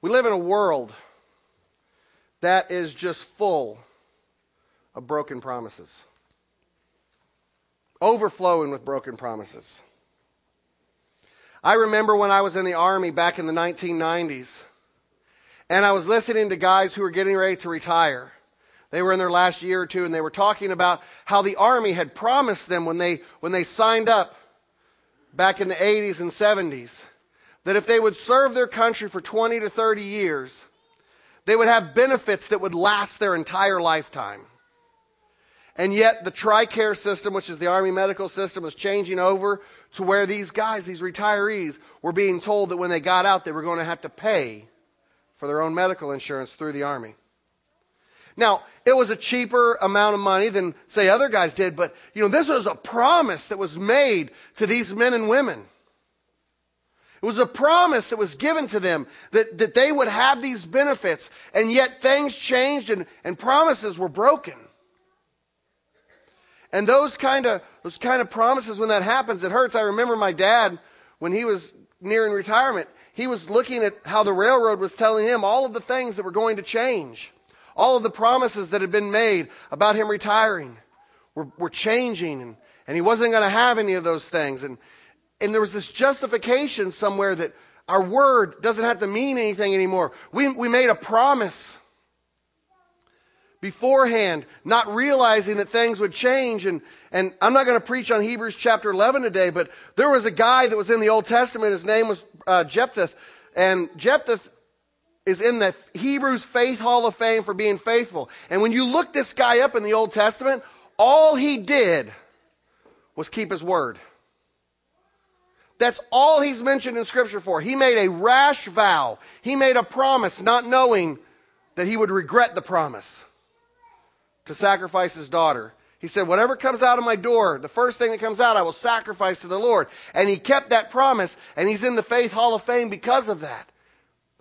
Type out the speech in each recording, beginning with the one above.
We live in a world that is just full of broken promises, overflowing with broken promises. I remember when I was in the Army back in the 1990s, and I was listening to guys who were getting ready to retire. They were in their last year or two, and they were talking about how the Army had promised them when they, when they signed up back in the 80s and 70s that if they would serve their country for 20 to 30 years, they would have benefits that would last their entire lifetime. And yet the TRICARE system, which is the Army medical system, was changing over to where these guys, these retirees, were being told that when they got out, they were going to have to pay for their own medical insurance through the Army. Now, it was a cheaper amount of money than, say, other guys did, but, you know, this was a promise that was made to these men and women. It was a promise that was given to them that, that they would have these benefits, and yet things changed and, and promises were broken. And those kind of those kind of promises, when that happens, it hurts. I remember my dad when he was nearing retirement. He was looking at how the railroad was telling him all of the things that were going to change. All of the promises that had been made about him retiring were, were changing and, and he wasn't going to have any of those things. And, and there was this justification somewhere that our word doesn't have to mean anything anymore. We, we made a promise beforehand, not realizing that things would change. And, and I'm not going to preach on Hebrews chapter 11 today, but there was a guy that was in the Old Testament. His name was uh, Jephthah. And Jephthah is in the Hebrews Faith Hall of Fame for being faithful. And when you look this guy up in the Old Testament, all he did was keep his word. That's all he's mentioned in Scripture for. He made a rash vow. He made a promise, not knowing that he would regret the promise to sacrifice his daughter. He said, Whatever comes out of my door, the first thing that comes out, I will sacrifice to the Lord. And he kept that promise, and he's in the Faith Hall of Fame because of that.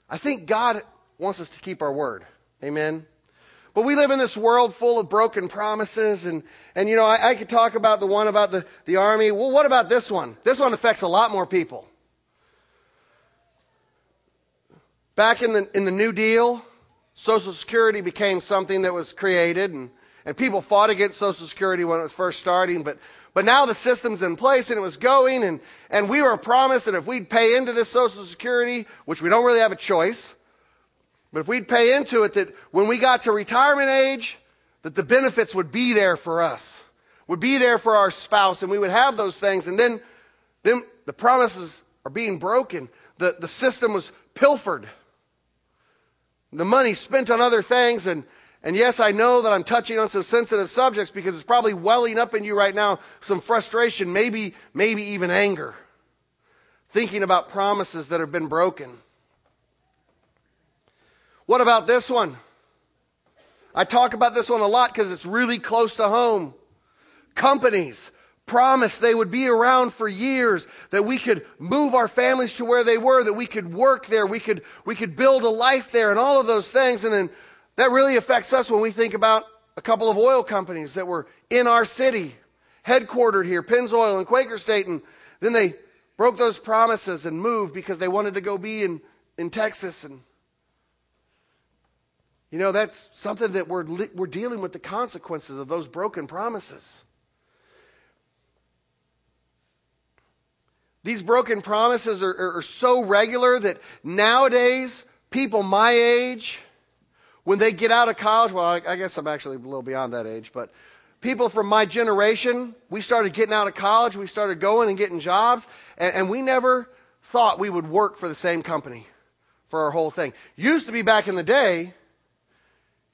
I think God wants us to keep our word. Amen. But we live in this world full of broken promises and, and you know, I, I could talk about the one about the, the army. Well, what about this one? This one affects a lot more people. Back in the, in the New Deal, Social Security became something that was created and, and people fought against Social Security when it was first starting, but but now the system's in place and it was going and, and we were promised that if we'd pay into this Social Security, which we don't really have a choice, but if we'd pay into it that when we got to retirement age, that the benefits would be there for us, would be there for our spouse and we would have those things and then, then the promises are being broken. The, the system was pilfered. The money spent on other things and, and yes, I know that I'm touching on some sensitive subjects because it's probably welling up in you right now some frustration, maybe, maybe even anger. Thinking about promises that have been broken. What about this one? I talk about this one a lot because it's really close to home. Companies promised they would be around for years, that we could move our families to where they were, that we could work there, we could, we could build a life there and all of those things. And then that really affects us when we think about a couple of oil companies that were in our city, headquartered here, Pennzoil and Quaker State, and then they broke those promises and moved because they wanted to go be in, in Texas. And you know, that's something that we're, we're dealing with the consequences of those broken promises. These broken promises are, are, are so regular that nowadays people my age, when they get out of college, well, I, I guess I'm actually a little beyond that age, but people from my generation, we started getting out of college, we started going and getting jobs, and, and we never thought we would work for the same company for our whole thing. Used to be back in the day,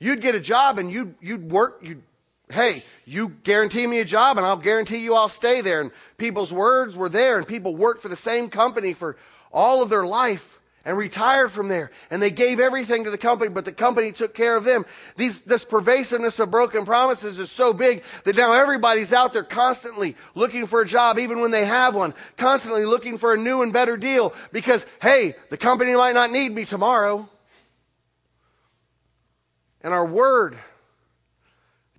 you'd get a job and you'd, you'd work, you'd, hey, you guarantee me a job and I'll guarantee you I'll stay there. And people's words were there and people worked for the same company for all of their life and retired from there. And they gave everything to the company, but the company took care of them. These, this pervasiveness of broken promises is so big that now everybody's out there constantly looking for a job, even when they have one, constantly looking for a new and better deal because, hey, the company might not need me tomorrow. And our word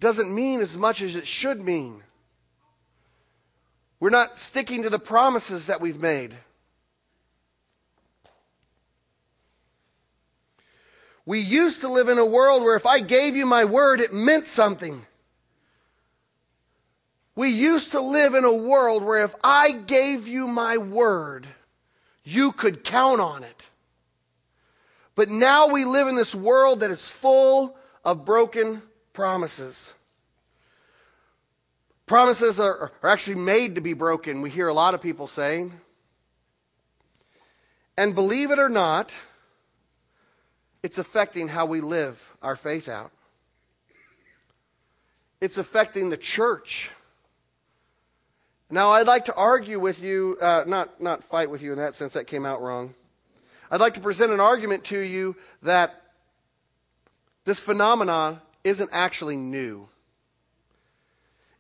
doesn't mean as much as it should mean. We're not sticking to the promises that we've made. We used to live in a world where if I gave you my word, it meant something. We used to live in a world where if I gave you my word, you could count on it. But now we live in this world that is full of broken promises. Promises are, are actually made to be broken, we hear a lot of people saying. And believe it or not, it's affecting how we live our faith out. It's affecting the church. Now, I'd like to argue with you, uh, not, not fight with you in that sense, that came out wrong. I'd like to present an argument to you that this phenomenon isn't actually new.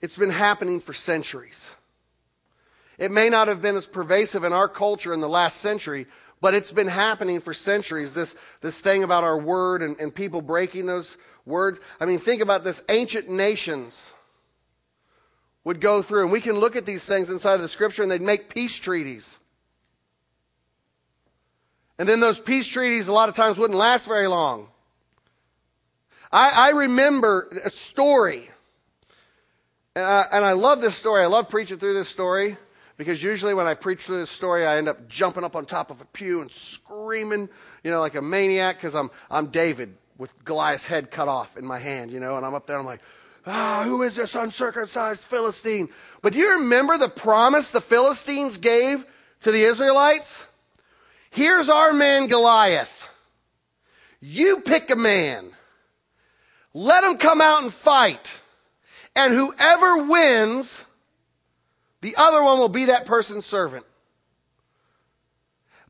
It's been happening for centuries. It may not have been as pervasive in our culture in the last century, but it's been happening for centuries. This, this thing about our word and, and people breaking those words. I mean, think about this. Ancient nations would go through, and we can look at these things inside of the scripture, and they'd make peace treaties. And then those peace treaties a lot of times wouldn't last very long. I, I remember a story, and I, and I love this story. I love preaching through this story because usually when I preach through this story, I end up jumping up on top of a pew and screaming, you know, like a maniac because I'm I'm David with Goliath's head cut off in my hand, you know, and I'm up there. and I'm like, ah, who is this uncircumcised Philistine? But do you remember the promise the Philistines gave to the Israelites? Here's our man Goliath. You pick a man. Let him come out and fight. And whoever wins, the other one will be that person's servant.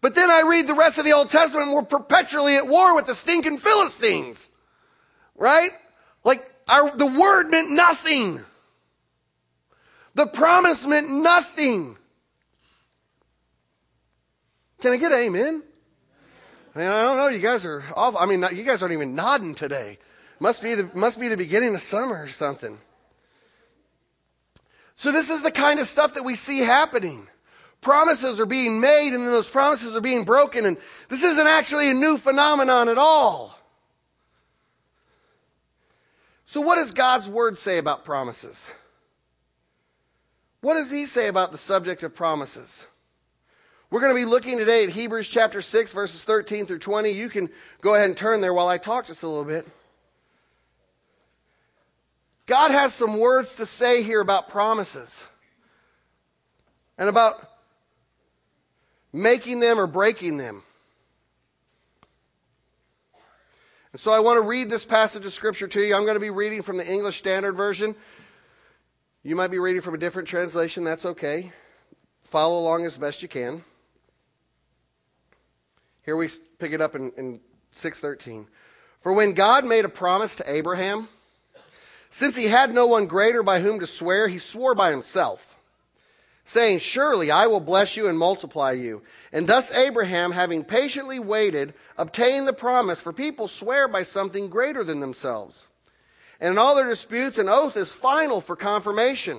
But then I read the rest of the Old Testament and we're perpetually at war with the stinking Philistines. Right? Like, our, the word meant nothing. The promise meant nothing. Can I get an amen? I mean, I don't know. You guys are awful. I mean, you guys aren't even nodding today. Must be the, must be the beginning of summer or something. So this is the kind of stuff that we see happening. Promises are being made and then those promises are being broken and this isn't actually a new phenomenon at all. So what does God's word say about promises? What does he say about the subject of promises? We're going to be looking today at Hebrews chapter 6, verses 13 through 20. You can go ahead and turn there while I talk just a little bit. God has some words to say here about promises and about making them or breaking them. And so I want to read this passage of Scripture to you. I'm going to be reading from the English Standard Version. You might be reading from a different translation. That's okay. Follow along as best you can. Here we pick it up in, in 613. For when God made a promise to Abraham, since he had no one greater by whom to swear, he swore by himself, saying, Surely I will bless you and multiply you. And thus Abraham, having patiently waited, obtained the promise, for people swear by something greater than themselves. And in all their disputes, an oath is final for confirmation.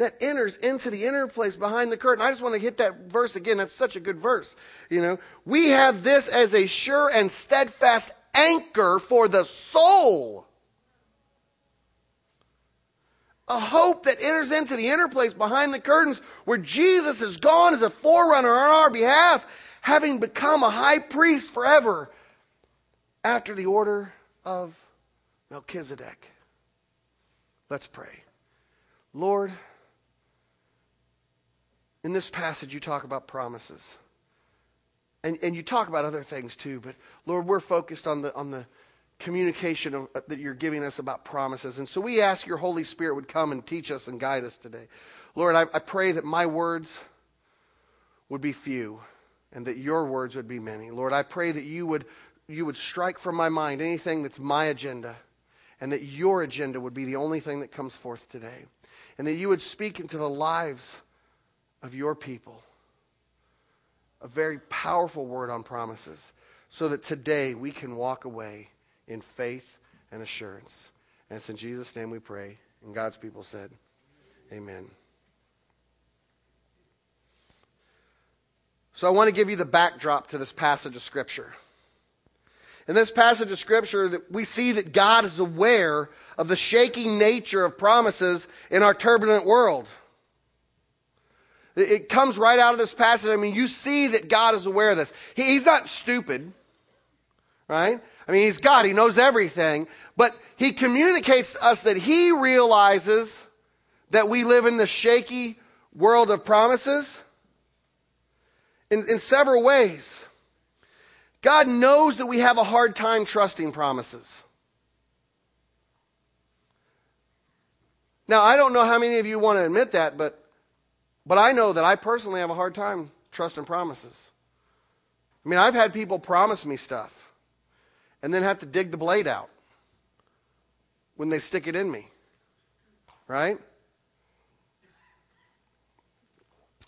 that enters into the inner place behind the curtain. I just want to hit that verse again. That's such a good verse. You know, we have this as a sure and steadfast anchor for the soul. A hope that enters into the inner place behind the curtains where Jesus is gone as a forerunner on our behalf, having become a high priest forever after the order of Melchizedek. Let's pray. Lord, in this passage, you talk about promises. And, and you talk about other things too, but Lord, we're focused on the, on the communication of, that you're giving us about promises. And so we ask your Holy Spirit would come and teach us and guide us today. Lord, I, I pray that my words would be few and that your words would be many. Lord, I pray that you would, you would strike from my mind anything that's my agenda and that your agenda would be the only thing that comes forth today. And that you would speak into the lives of your people. A very powerful word on promises, so that today we can walk away in faith and assurance. And it's in Jesus' name we pray. And God's people said, Amen. So I want to give you the backdrop to this passage of Scripture. In this passage of Scripture, we see that God is aware of the shaking nature of promises in our turbulent world. It comes right out of this passage. I mean, you see that God is aware of this. he's not stupid, right? I mean, he's God. He knows everything. But he communicates to us that he realizes that we live in the shaky world of promises in, in several ways. God knows that we have a hard time trusting promises. Now, I don't know how many of you want to admit that, but, but I know that I personally have a hard time trusting promises. I mean, I've had people promise me stuff and then have to dig the blade out when they stick it in me. Right?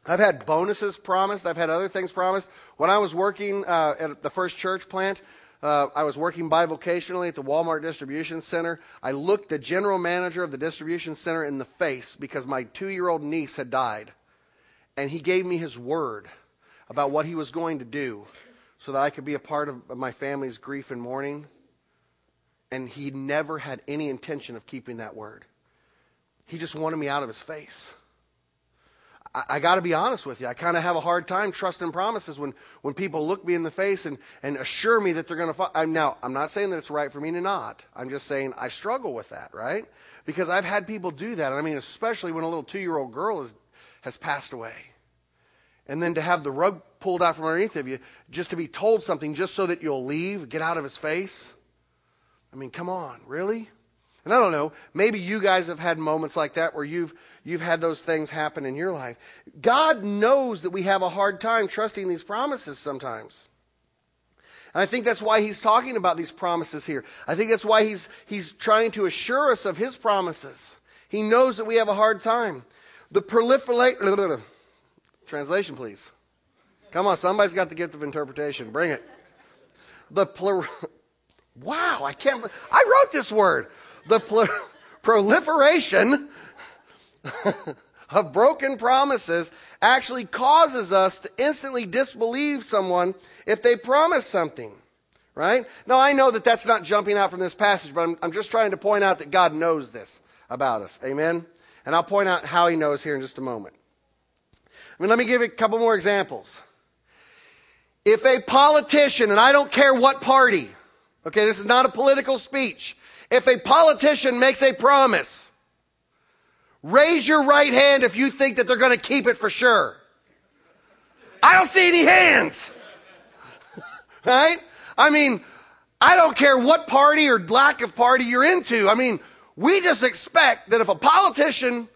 I've had bonuses promised. I've had other things promised. When I was working uh, at the first church plant, uh, I was working bivocationally at the Walmart distribution center. I looked the general manager of the distribution center in the face because my two-year-old niece had died, and he gave me his word about what he was going to do so that I could be a part of my family's grief and mourning. And he never had any intention of keeping that word. He just wanted me out of his face. I, I got to be honest with you. I kind of have a hard time trusting promises when, when people look me in the face and, and assure me that they're going to. Fo- now, I'm not saying that it's right for me to not. I'm just saying I struggle with that, right? Because I've had people do that. I mean, especially when a little two year old girl is, has passed away and then to have the rug pulled out from underneath of you just to be told something just so that you'll leave, get out of his face. I mean, come on, really? And I don't know, maybe you guys have had moments like that where you've you've had those things happen in your life. God knows that we have a hard time trusting these promises sometimes. And I think that's why he's talking about these promises here. I think that's why he's he's trying to assure us of his promises. He knows that we have a hard time. The proliferate Translation, please. Come on, somebody's got the gift of interpretation. Bring it. The wow, I can't. I wrote this word. The proliferation of broken promises actually causes us to instantly disbelieve someone if they promise something. Right? Now, I know that that's not jumping out from this passage, but I'm, I'm just trying to point out that God knows this about us. Amen? And I'll point out how He knows here in just a moment. I mean, let me give you a couple more examples. If a politician, and I don't care what party, okay, this is not a political speech. If a politician makes a promise, raise your right hand if you think that they're going to keep it for sure. I don't see any hands. right? I mean, I don't care what party or lack of party you're into. I mean, we just expect that if a politician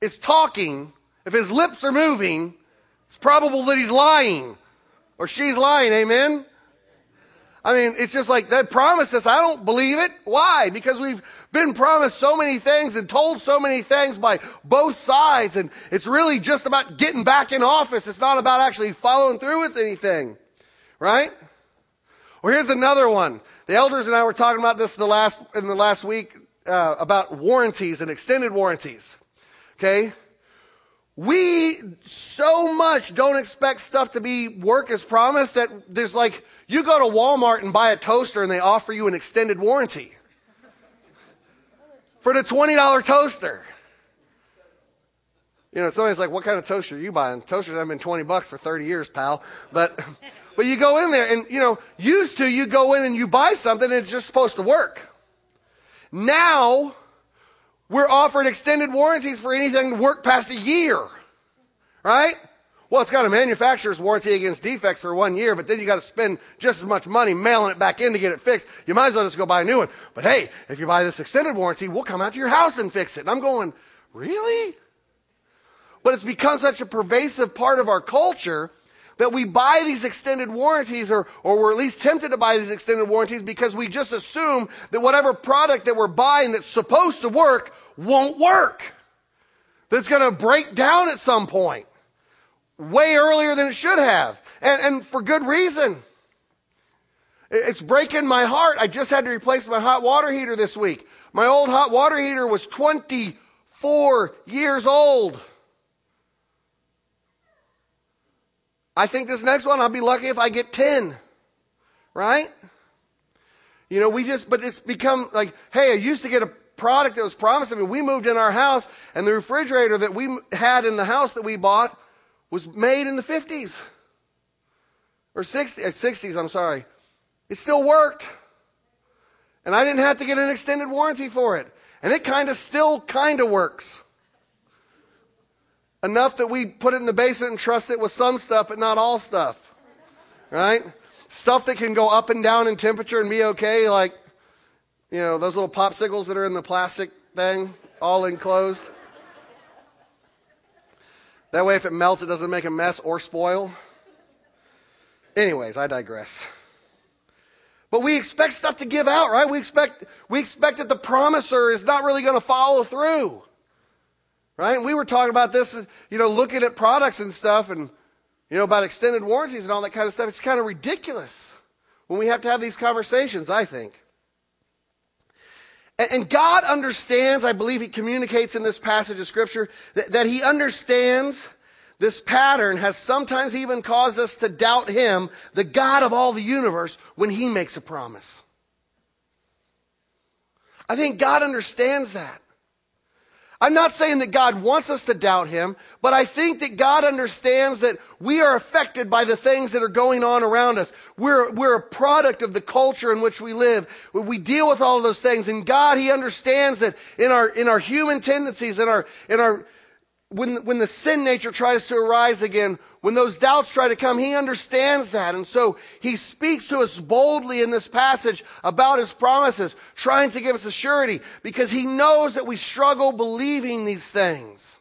is talking, if his lips are moving, it's probable that he's lying or she's lying. Amen. I mean, it's just like that promise us. I don't believe it. Why? Because we've been promised so many things and told so many things by both sides. And it's really just about getting back in office. It's not about actually following through with anything. Right? Well, here's another one. The elders and I were talking about this the last, in the last week, uh, about warranties and extended warranties. Okay? We so much don't expect stuff to be work as promised that there's like, you go to Walmart and buy a toaster and they offer you an extended warranty for the $20 toaster. You know, somebody's like, what kind of toaster are you buying? Toasters have been 20 bucks for 30 years, pal. But, but you go in there and, you know, used to you go in and you buy something and it's just supposed to work. Now, we're offered extended warranties for anything to work past a year. Right? Well, it's got a manufacturer's warranty against defects for one year, but then you got to spend just as much money mailing it back in to get it fixed. You might as well just go buy a new one. But hey, if you buy this extended warranty, we'll come out to your house and fix it. And I'm going, really? But it's become such a pervasive part of our culture that we buy these extended warranties or, or we're at least tempted to buy these extended warranties because we just assume that whatever product that we're buying that's supposed to work won't work. That's going to break down at some point way earlier than it should have. And, and for good reason. It's breaking my heart. I just had to replace my hot water heater this week. My old hot water heater was 24 years old. I think this next one I'll be lucky if I get 10. Right? You know, we just, but it's become like, hey, I used to get a product that was promised. I mean, we moved in our house and the refrigerator that we had in the house that we bought was made in the 50s or 60s, uh, 60s, I'm sorry. It still worked. And I didn't have to get an extended warranty for it. And it kind of still kind of works. Enough that we put it in the basement and trust it with some stuff, but not all stuff. Right? Stuff that can go up and down in temperature and be okay, like, you know, those little popsicles that are in the plastic thing, all enclosed. That way, if it melts, it doesn't make a mess or spoil. Anyways, I digress. But we expect stuff to give out, right? We expect, we expect that the promiser is not really going to follow through. Right? And we were talking about this, you know, looking at products and stuff and, you know, about extended warranties and all that kind of stuff. It's kind of ridiculous when we have to have these conversations, I think. And God understands, I believe He communicates in this passage of Scripture, that, that He understands this pattern has sometimes even caused us to doubt Him, the God of all the universe, when He makes a promise. I think God understands that. I'm not saying that God wants us to doubt Him, but I think that God understands that we are affected by the things that are going on around us. We're, we're a product of the culture in which we live. We deal with all of those things. And God, He understands that in our, in our human tendencies, in our, in our, when, when the sin nature tries to arise again, when those doubts try to come, he understands that. And so he speaks to us boldly in this passage about his promises, trying to give us a surety because he knows that we struggle believing these things.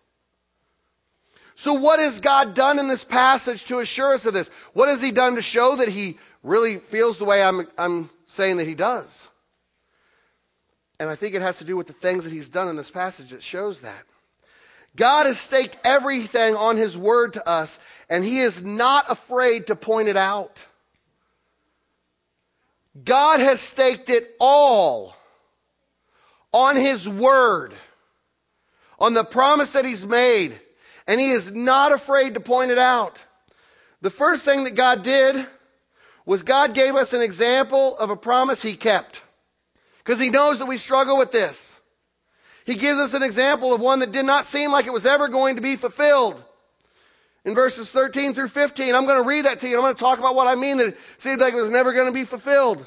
So what has God done in this passage to assure us of this? What has he done to show that he really feels the way I'm, I'm saying that he does? And I think it has to do with the things that he's done in this passage that shows that. God has staked everything on His Word to us, and He is not afraid to point it out. God has staked it all on His Word, on the promise that He's made, and He is not afraid to point it out. The first thing that God did was God gave us an example of a promise He kept. Because He knows that we struggle with this. He gives us an example of one that did not seem like it was ever going to be fulfilled. In verses 13 through 15, I'm going to read that to you. I'm going to talk about what I mean that it seemed like it was never going to be fulfilled.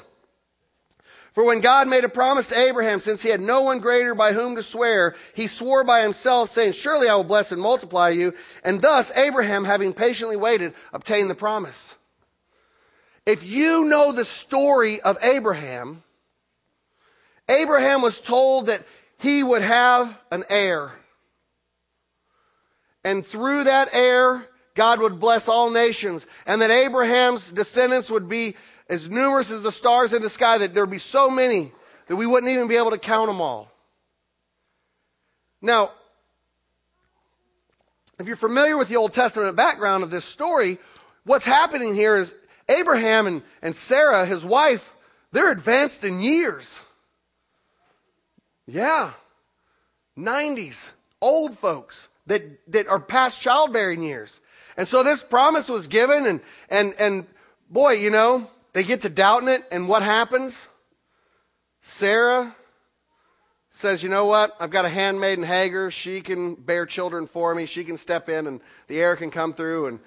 For when God made a promise to Abraham, since he had no one greater by whom to swear, he swore by himself, saying, Surely I will bless and multiply you. And thus Abraham, having patiently waited, obtained the promise. If you know the story of Abraham, Abraham was told that he would have an heir. And through that heir, God would bless all nations. And that Abraham's descendants would be as numerous as the stars in the sky, that there would be so many that we wouldn't even be able to count them all. Now, if you're familiar with the Old Testament background of this story, what's happening here is Abraham and, and Sarah, his wife, they're advanced in years. Yeah. 90s, old folks that, that are past childbearing years. And so this promise was given and, and, and boy, you know, they get to doubting it and what happens? Sarah says, you know what? I've got a handmaiden Hagar. She can bear children for me. She can step in and the heir can come through. And,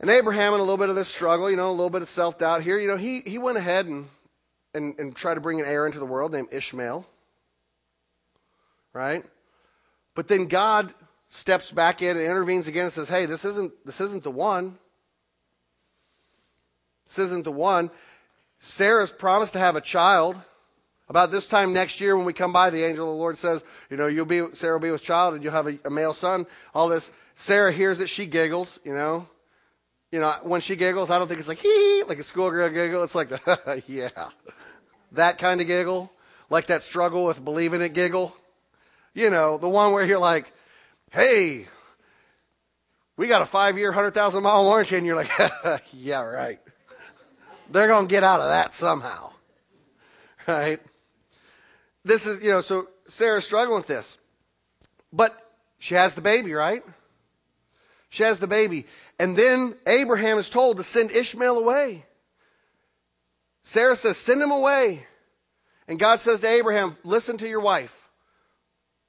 and Abraham in a little bit of this struggle, you know, a little bit of self-doubt here, you know, he, he went ahead and, and, and tried to bring an heir into the world named Ishmael right? But then God steps back in and intervenes again and says, "Hey, this isn't this isn't the one. This isn't the one." Sarah's promised to have a child. About this time next year, when we come by, the angel of the Lord says, "You know, you'll be Sarah will be with child, and you'll have a, a male son." All this. Sarah hears it, she giggles. You know, You know, when she giggles, I don't think it's like hee, like a schoolgirl giggle. It's like the yeah, that kind of giggle, like that struggle with believing it giggle. You know, the one where you're like, hey, we got a five year, 100,000 mile warranty, and you're like, yeah, right. They're going to get out of that somehow. Right? This is, you know, so Sarah's struggling with this. But she has the baby, right? She has the baby. And then Abraham is told to send Ishmael away. Sarah says, send him away. And God says to Abraham, listen to your wife.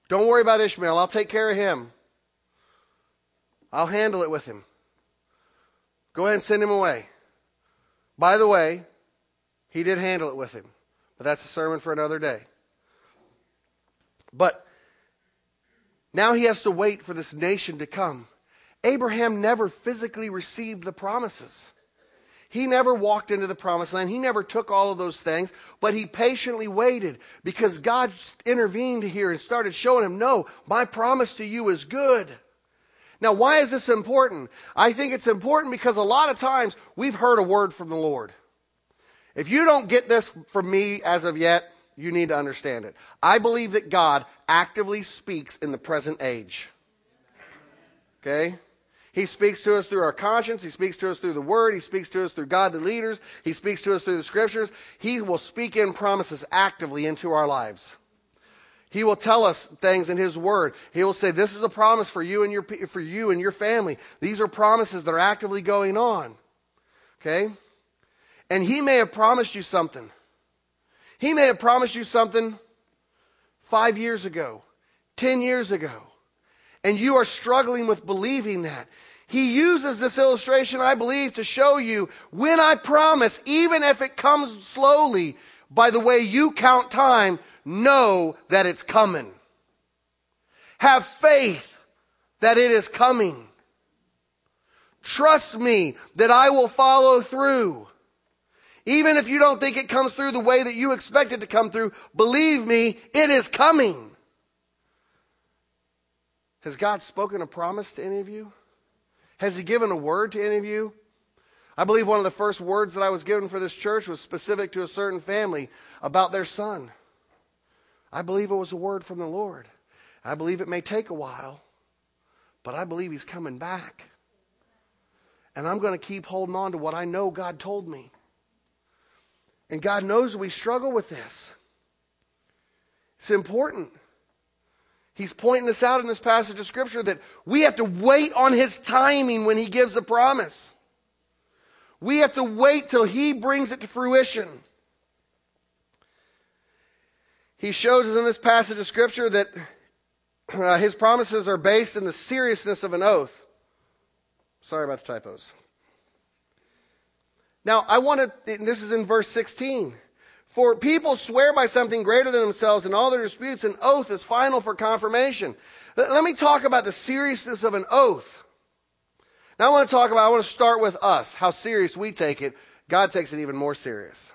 Don't worry about Ishmael. I'll take care of him. I'll handle it with him. Go ahead and send him away. By the way, he did handle it with him, but that's a sermon for another day. But now he has to wait for this nation to come. Abraham never physically received the promises. He never walked into the promised land. He never took all of those things, but he patiently waited because God intervened here and started showing him, no, my promise to you is good. Now, why is this important? I think it's important because a lot of times we've heard a word from the Lord. If you don't get this from me as of yet, you need to understand it. I believe that God actively speaks in the present age. Okay? He speaks to us through our conscience. He speaks to us through the Word. He speaks to us through godly leaders. He speaks to us through the Scriptures. He will speak in promises actively into our lives. He will tell us things in His Word. He will say, "This is a promise for you and your for you and your family. These are promises that are actively going on." Okay, and He may have promised you something. He may have promised you something five years ago, ten years ago, and you are struggling with believing that. He uses this illustration, I believe, to show you when I promise, even if it comes slowly, by the way you count time, know that it's coming. Have faith that it is coming. Trust me that I will follow through. Even if you don't think it comes through the way that you expect it to come through, believe me, it is coming. Has God spoken a promise to any of you? Has He given a word to any of you? I believe one of the first words that I was given for this church was specific to a certain family about their son. I believe it was a word from the Lord. I believe it may take a while, but I believe He's coming back. And I'm going to keep holding on to what I know God told me. And God knows we struggle with this. It's important. He's pointing this out in this passage of Scripture that we have to wait on His timing when He gives a promise. We have to wait till He brings it to fruition. He shows us in this passage of Scripture that uh, his promises are based in the seriousness of an oath. Sorry about the typos. Now, I want to, this is in verse 16. For people swear by something greater than themselves in all their disputes, an oath is final for confirmation. Let me talk about the seriousness of an oath. Now I want to talk about, I want to start with us, how serious we take it. God takes it even more serious.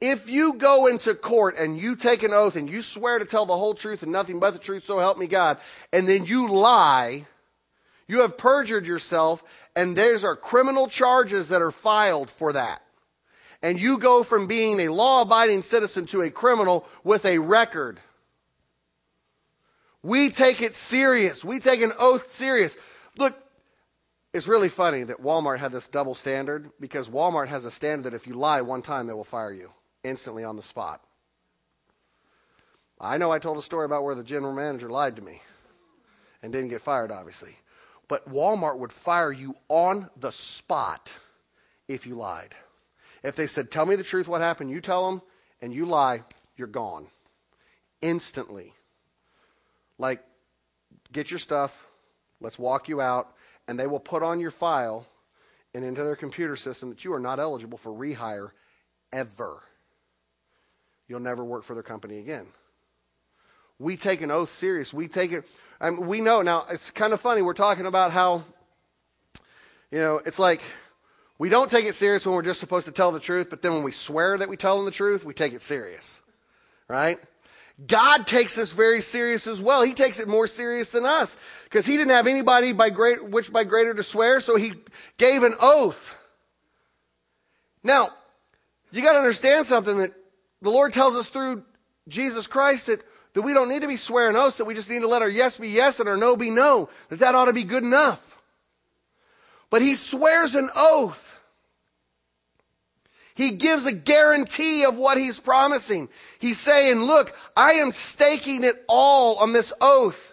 If you go into court and you take an oath and you swear to tell the whole truth and nothing but the truth, so help me God, and then you lie, you have perjured yourself, and there's are criminal charges that are filed for that. And you go from being a law abiding citizen to a criminal with a record. We take it serious. We take an oath serious. Look, it's really funny that Walmart had this double standard because Walmart has a standard that if you lie one time, they will fire you instantly on the spot. I know I told a story about where the general manager lied to me and didn't get fired, obviously. But Walmart would fire you on the spot if you lied. If they said, Tell me the truth, what happened, you tell them, and you lie, you're gone. Instantly. Like, get your stuff, let's walk you out, and they will put on your file and into their computer system that you are not eligible for rehire ever you'll never work for their company again. We take an oath serious. We take it, I mean, we know. Now, it's kind of funny. We're talking about how, you know, it's like we don't take it serious when we're just supposed to tell the truth, but then when we swear that we tell them the truth, we take it serious. Right? God takes this very serious as well. He takes it more serious than us because he didn't have anybody by great, which by greater to swear, so he gave an oath. Now, you got to understand something that the Lord tells us through Jesus Christ that, that we don't need to be swearing oaths, that we just need to let our yes be yes and our no be no, that that ought to be good enough. But he swears an oath. He gives a guarantee of what he's promising. He's saying, look, I am staking it all on this oath.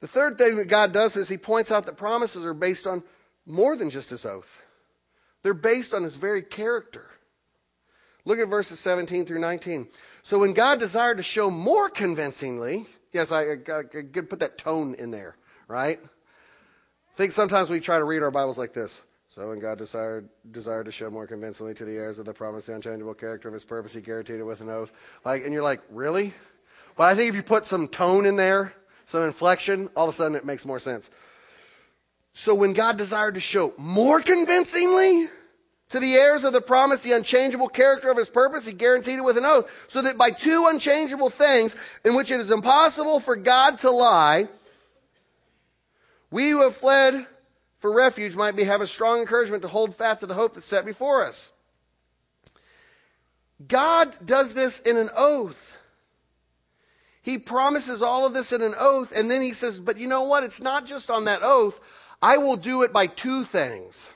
The third thing that God does is he points out that promises are based on more than just his oath. They're based on his very character. Look at verses 17 through 19. So when God desired to show more convincingly, yes, I got to put that tone in there right? I think sometimes we try to read our Bibles like this. So when God desired, desired to show more convincingly to the heirs of the promise the unchangeable character of his purpose, he guaranteed it with an oath. Like, and you're like, really? But I think if you put some tone in there, some inflection, all of a sudden it makes more sense. So when God desired to show more convincingly to the heirs of the promise the unchangeable character of his purpose, he guaranteed it with an oath, so that by two unchangeable things in which it is impossible for God to lie, we who have fled for refuge might be, have a strong encouragement to hold fast to the hope that's set before us. God does this in an oath. He promises all of this in an oath, and then he says, but you know what? It's not just on that oath. I will do it by two things.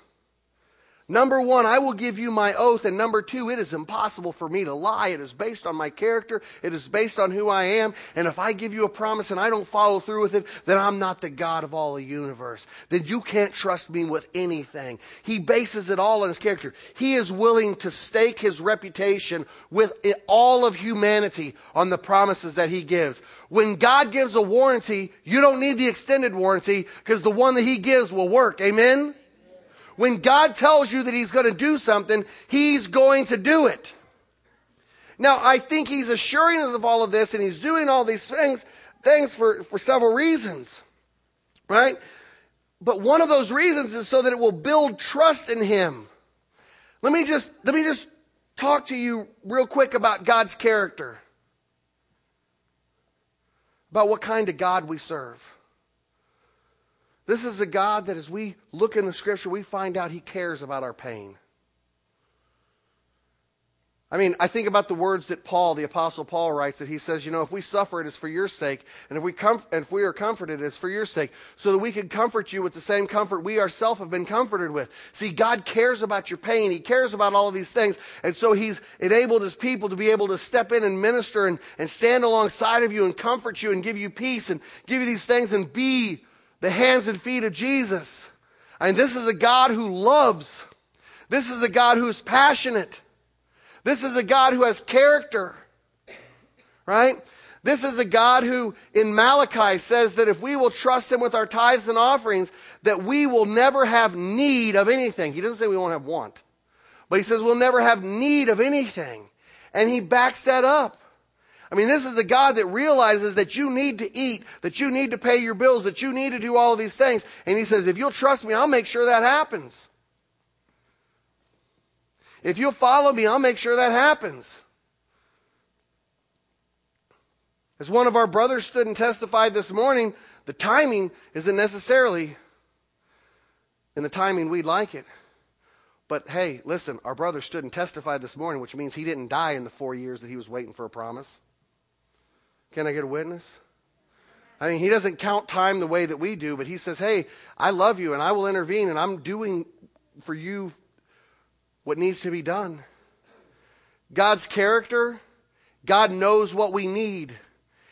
Number one, I will give you my oath. And number two, it is impossible for me to lie. It is based on my character. It is based on who I am. And if I give you a promise and I don't follow through with it, then I'm not the God of all the universe. Then you can't trust me with anything. He bases it all on his character. He is willing to stake his reputation with all of humanity on the promises that he gives. When God gives a warranty, you don't need the extended warranty because the one that he gives will work. Amen? When God tells you that He's going to do something, He's going to do it. Now, I think He's assuring us of all of this and He's doing all these things, things for, for several reasons. Right? But one of those reasons is so that it will build trust in Him. Let me just, let me just talk to you real quick about God's character. About what kind of God we serve. This is a God that as we look in the scripture, we find out he cares about our pain. I mean, I think about the words that Paul, the apostle Paul writes that he says, you know, if we suffer it is for your sake, and if we com- and if we are comforted it is for your sake, so that we can comfort you with the same comfort we ourselves have been comforted with. See, God cares about your pain. He cares about all of these things. And so he's enabled his people to be able to step in and minister and, and stand alongside of you and comfort you and give you peace and give you these things and be the hands and feet of Jesus. I And this is a God who loves. This is a God who's passionate. This is a God who has character. Right? This is a God who in Malachi says that if we will trust Him with our tithes and offerings, that we will never have need of anything. He doesn't say we won't have want, but He says we'll never have need of anything. And He backs that up. I mean, this is a God that realizes that you need to eat, that you need to pay your bills, that you need to do all of these things. And He says, if you'll trust me, I'll make sure that happens. If you'll follow me, I'll make sure that happens. As one of our brothers stood and testified this morning, the timing isn't necessarily in the timing we'd like it. But hey, listen, our brother stood and testified this morning, which means he didn't die in the four years that he was waiting for a promise. Can I get a witness? I mean, he doesn't count time the way that we do, but he says, Hey, I love you and I will intervene and I'm doing for you what needs to be done. God's character, God knows what we need.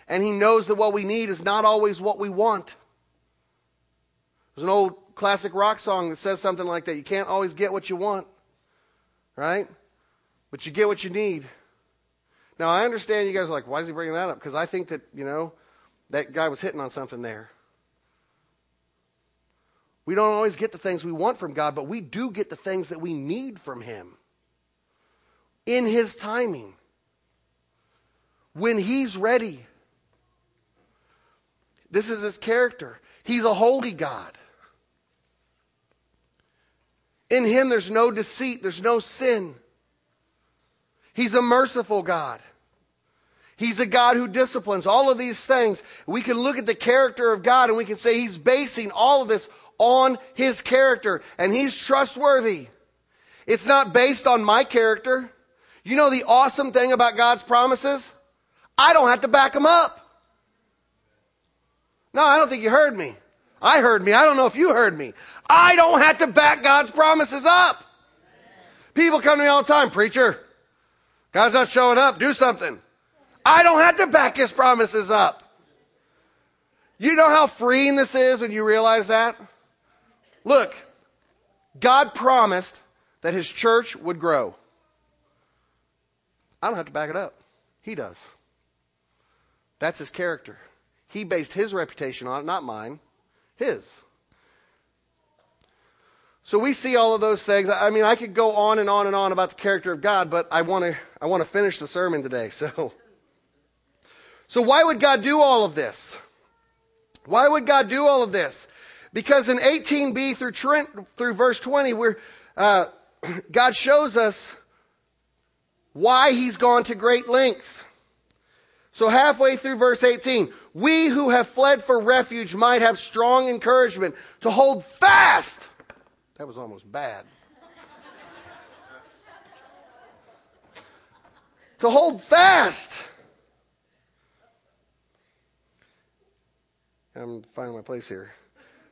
And he knows that what we need is not always what we want. There's an old classic rock song that says something like that. You can't always get what you want, right? But you get what you need. Now, I understand you guys are like, why is he bringing that up? Because I think that, you know, that guy was hitting on something there. We don't always get the things we want from God, but we do get the things that we need from Him in His timing. When He's ready. This is His character. He's a holy God. In him there's no deceit, there's no sin. He's a merciful God. He's a God who disciplines. All of these things. We can look at the character of God and we can say he's basing all of this on his character and he's trustworthy. It's not based on my character. You know the awesome thing about God's promises? I don't have to back them up. No, I don't think you heard me. I heard me. I don't know if you heard me. I don't have to back God's promises up. People come to me all the time, preacher, God's not showing up. Do something. I don't have to back his promises up. You know how freeing this is when you realize that? Look, God promised that his church would grow. I don't have to back it up. He does. That's his character. He based his reputation on it, not mine, his. So we see all of those things. I mean, I could go on and on and on about the character of God, but I want to I want to finish the sermon today. So So why would God do all of this? Why would God do all of this? Because in 18b through Trent, through verse 20, where uh, God shows us why He's gone to great lengths. So halfway through verse 18, we who have fled for refuge might have strong encouragement to hold fast. That was almost bad. to hold fast. I'm finding my place here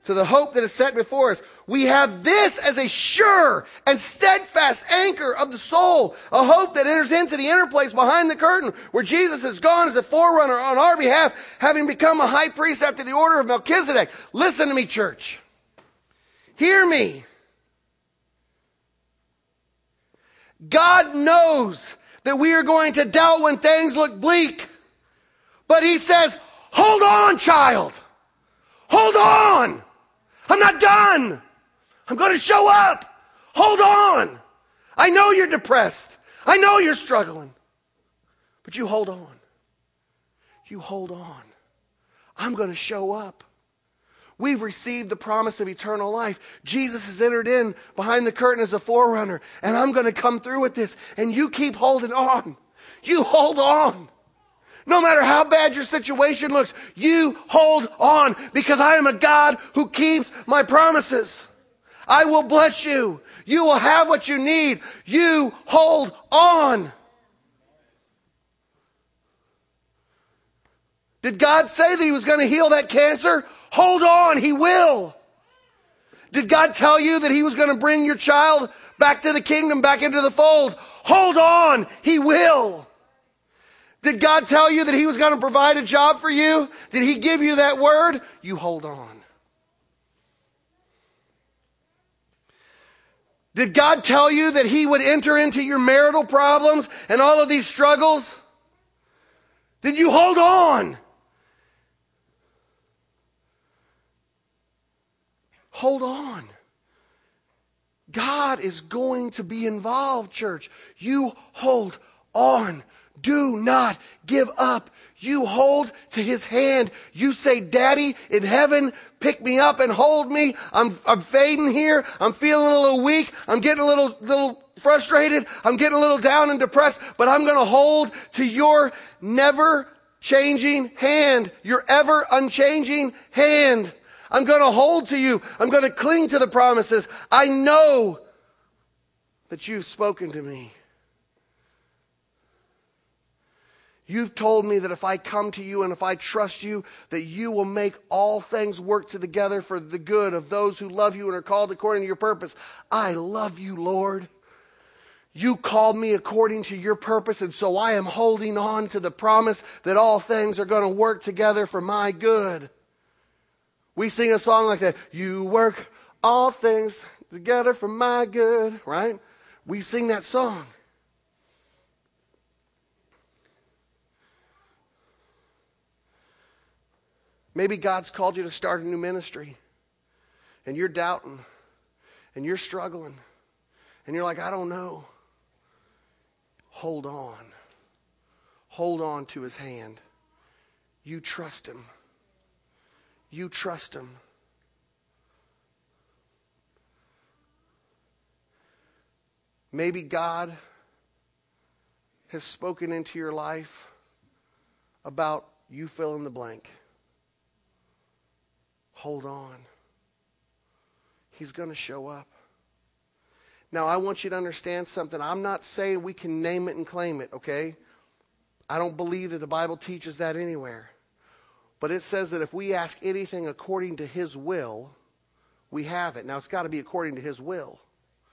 to the hope that is set before us. We have this as a sure and steadfast anchor of the soul, a hope that enters into the inner place behind the curtain where Jesus has gone as a forerunner on our behalf, having become a high priest after the order of Melchizedek. Listen to me, church. Hear me. God knows that we are going to doubt when things look bleak. But He says, hold on, child. Hold on. I'm not done. I'm going to show up. Hold on. I know you're depressed. I know you're struggling. But you hold on. You hold on. I'm going to show up. We've received the promise of eternal life. Jesus has entered in behind the curtain as a forerunner, and I'm going to come through with this. And you keep holding on. You hold on. No matter how bad your situation looks, you hold on because I am a God who keeps my promises. I will bless you. You will have what you need. You hold on. Did God say that He was going to heal that cancer? Hold on, He will. Did God tell you that He was going to bring your child back to the kingdom, back into the fold? Hold on, He will. Did God tell you that He was going to provide a job for you? Did He give you that word? You hold on. Did God tell you that He would enter into your marital problems and all of these struggles? Did you hold on? Hold on. God is going to be involved, church. You hold on. Do not give up. You hold to his hand. You say, Daddy in heaven, pick me up and hold me. I'm, I'm fading here. I'm feeling a little weak. I'm getting a little, little frustrated. I'm getting a little down and depressed, but I'm going to hold to your never changing hand, your ever unchanging hand. I'm going to hold to you. I'm going to cling to the promises. I know that you've spoken to me. You've told me that if I come to you and if I trust you, that you will make all things work together for the good of those who love you and are called according to your purpose. I love you, Lord. You called me according to your purpose, and so I am holding on to the promise that all things are going to work together for my good. We sing a song like that. You work all things together for my good, right? We sing that song. Maybe God's called you to start a new ministry and you're doubting and you're struggling and you're like, I don't know. Hold on. Hold on to his hand. You trust him. You trust him. Maybe God has spoken into your life about you fill in the blank. Hold on. He's going to show up. Now, I want you to understand something. I'm not saying we can name it and claim it, okay? I don't believe that the Bible teaches that anywhere. But it says that if we ask anything according to His will, we have it. Now, it's got to be according to His will.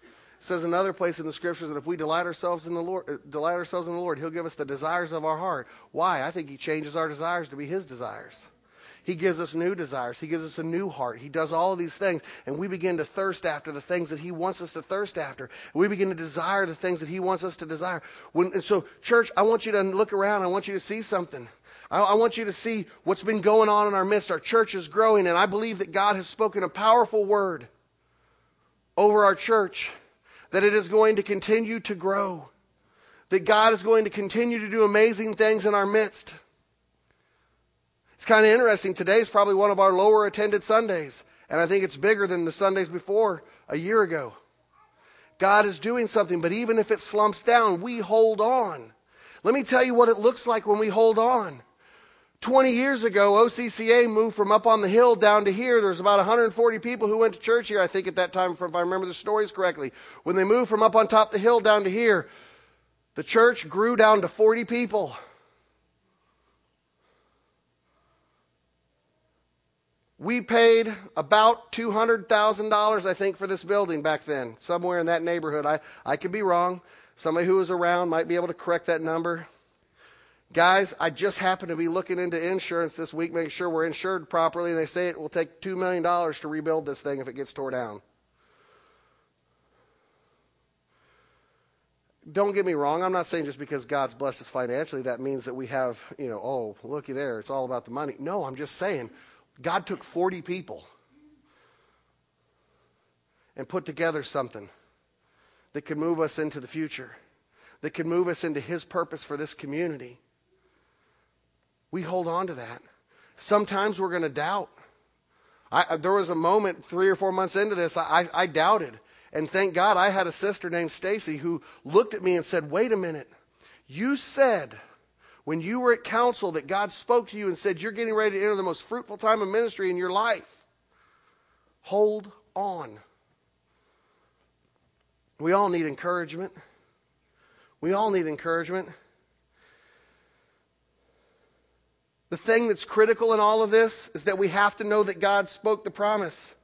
It says another place in the scriptures that if we delight ourselves in the Lord, uh, delight ourselves in the Lord, He'll give us the desires of our heart. Why? I think He changes our desires to be His desires. He gives us new desires. He gives us a new heart. He does all of these things. And we begin to thirst after the things that He wants us to thirst after. We begin to desire the things that He wants us to desire. When, so, church, I want you to look around. I want you to see something. I, I want you to see what's been going on in our midst. Our church is growing, and I believe that God has spoken a powerful word over our church, that it is going to continue to grow, that God is going to continue to do amazing things in our midst. It's kind of interesting. Today is probably one of our lower attended Sundays, and I think it's bigger than the Sundays before a year ago. God is doing something, but even if it slumps down, we hold on. Let me tell you what it looks like when we hold on. 20 years ago, OCCA moved from up on the hill down to here. There's about 140 people who went to church here, I think, at that time, if I remember the stories correctly. When they moved from up on top the hill down to here, the church grew down to 40 people. We paid about $200,000, I think, for this building back then, somewhere in that neighborhood. I, I could be wrong. Somebody who was around might be able to correct that number. Guys, I just happened to be looking into insurance this week, making sure we're insured properly, and they say it will take $2 million to rebuild this thing if it gets tore down. Don't get me wrong. I'm not saying just because God's blessed us financially, that means that we have, you know, oh, looky there, it's all about the money. No, I'm just saying God took 40 people and put together something that could move us into the future, that could move us into His purpose for this community. We hold on to that. Sometimes we're going to doubt. I, there was a moment three or four months into this, I, I doubted. And thank God I had a sister named Stacy who looked at me and said, Wait a minute. You said when you were at council that God spoke to you and said, You're getting ready to enter the most fruitful time of ministry in your life. Hold on. We all need encouragement. We all need encouragement. The thing that's critical in all of this is that we have to know that God spoke the promise.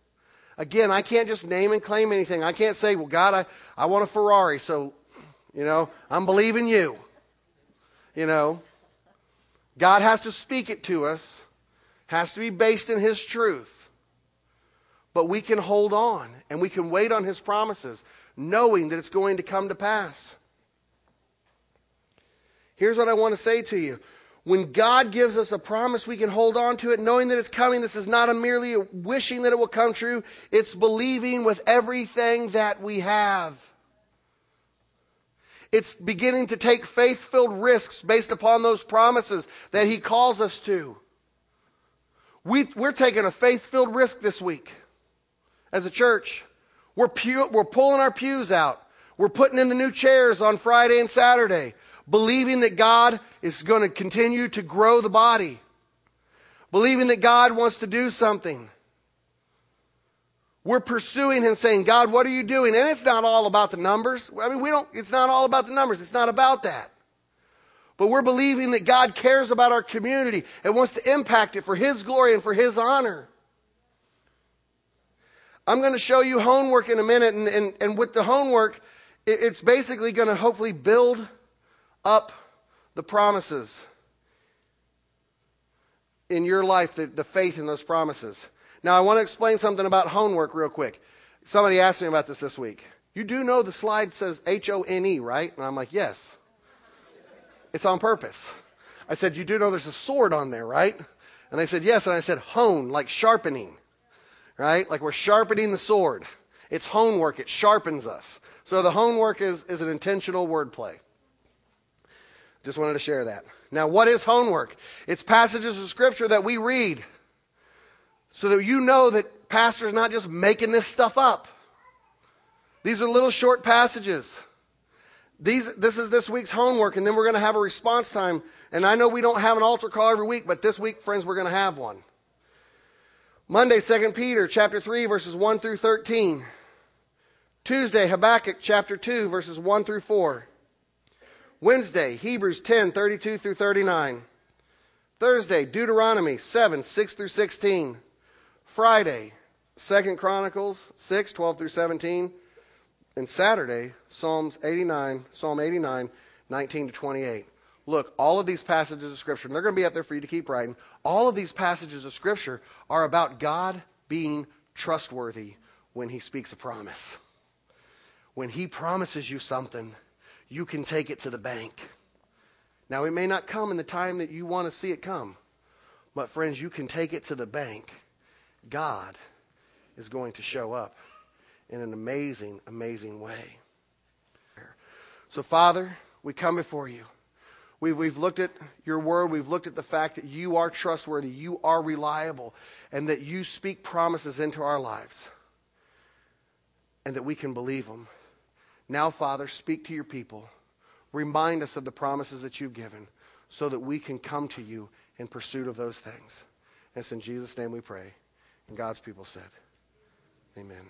Again, I can't just name and claim anything. I can't say, well, God, I, I want a Ferrari, so, you know, I'm believing you. You know, God has to speak it to us, has to be based in His truth. But we can hold on and we can wait on His promises, knowing that it's going to come to pass. Here's what I want to say to you. When God gives us a promise, we can hold on to it knowing that it's coming. This is not a merely wishing that it will come true. It's believing with everything that we have. It's beginning to take faith filled risks based upon those promises that He calls us to. We, are taking a faith filled risk this week as a church. We're, pew, we're pulling our pews out. We're putting in the new chairs on Friday and Saturday, believing that God is going to continue to grow the body, believing that God wants to do something. We're pursuing him saying, God, what are you doing? And it's not all about the numbers. I mean, we don't, it's not all about the numbers. It's not about that. But we're believing that God cares about our community and wants to impact it for his glory and for his honor. I'm going to show you homework in a minute, and, and, and with the homework, it, it's basically going to hopefully build up the promises in your life, the, the faith in those promises. Now, I want to explain something about homework real quick. Somebody asked me about this this week. You do know the slide says H O N E, right? And I'm like, yes. It's on purpose. I said, You do know there's a sword on there, right? And they said, Yes. And I said, Hone, like sharpening, right? Like we're sharpening the sword. It's homework, it sharpens us. So the homework is, is an intentional wordplay. Just wanted to share that. Now, what is homework? It's passages of Scripture that we read so that you know that pastor's not just making this stuff up. These are little short passages These, this is this week's homework, and then we're going to have a response time. And I know we don't have an altar call every week, but this week, friends, we're going to have one. Monday, 2 Peter chapter 3, verses 1 through 13. Tuesday, Habakkuk chapter 2, verses 1 through 4. Wednesday, Hebrews 10, 32 through 39. Thursday, Deuteronomy 7, 6 through 16. Friday, Second Chronicles 6, 12 through 17. And Saturday, Psalms 89, Psalm 89, 19 to 28. Look, all of these passages of Scripture, and they're going to be up there for you to keep writing, all of these passages of Scripture are about God being trustworthy when He speaks a promise. When He promises you something, you can take it to the bank. Now, it may not come in the time that you want to see it come, but friends, you can take it to the bank. God is going to show up in an amazing, amazing way. So, Father, we come before you. We've, we've looked at your word. We've looked at the fact that you are trustworthy, you are reliable, and that you speak promises into our lives, and that we can believe them. Now, Father, speak to your people. Remind us of the promises that you've given so that we can come to you in pursuit of those things. And it's in Jesus' name we pray. And God's people said, Amen.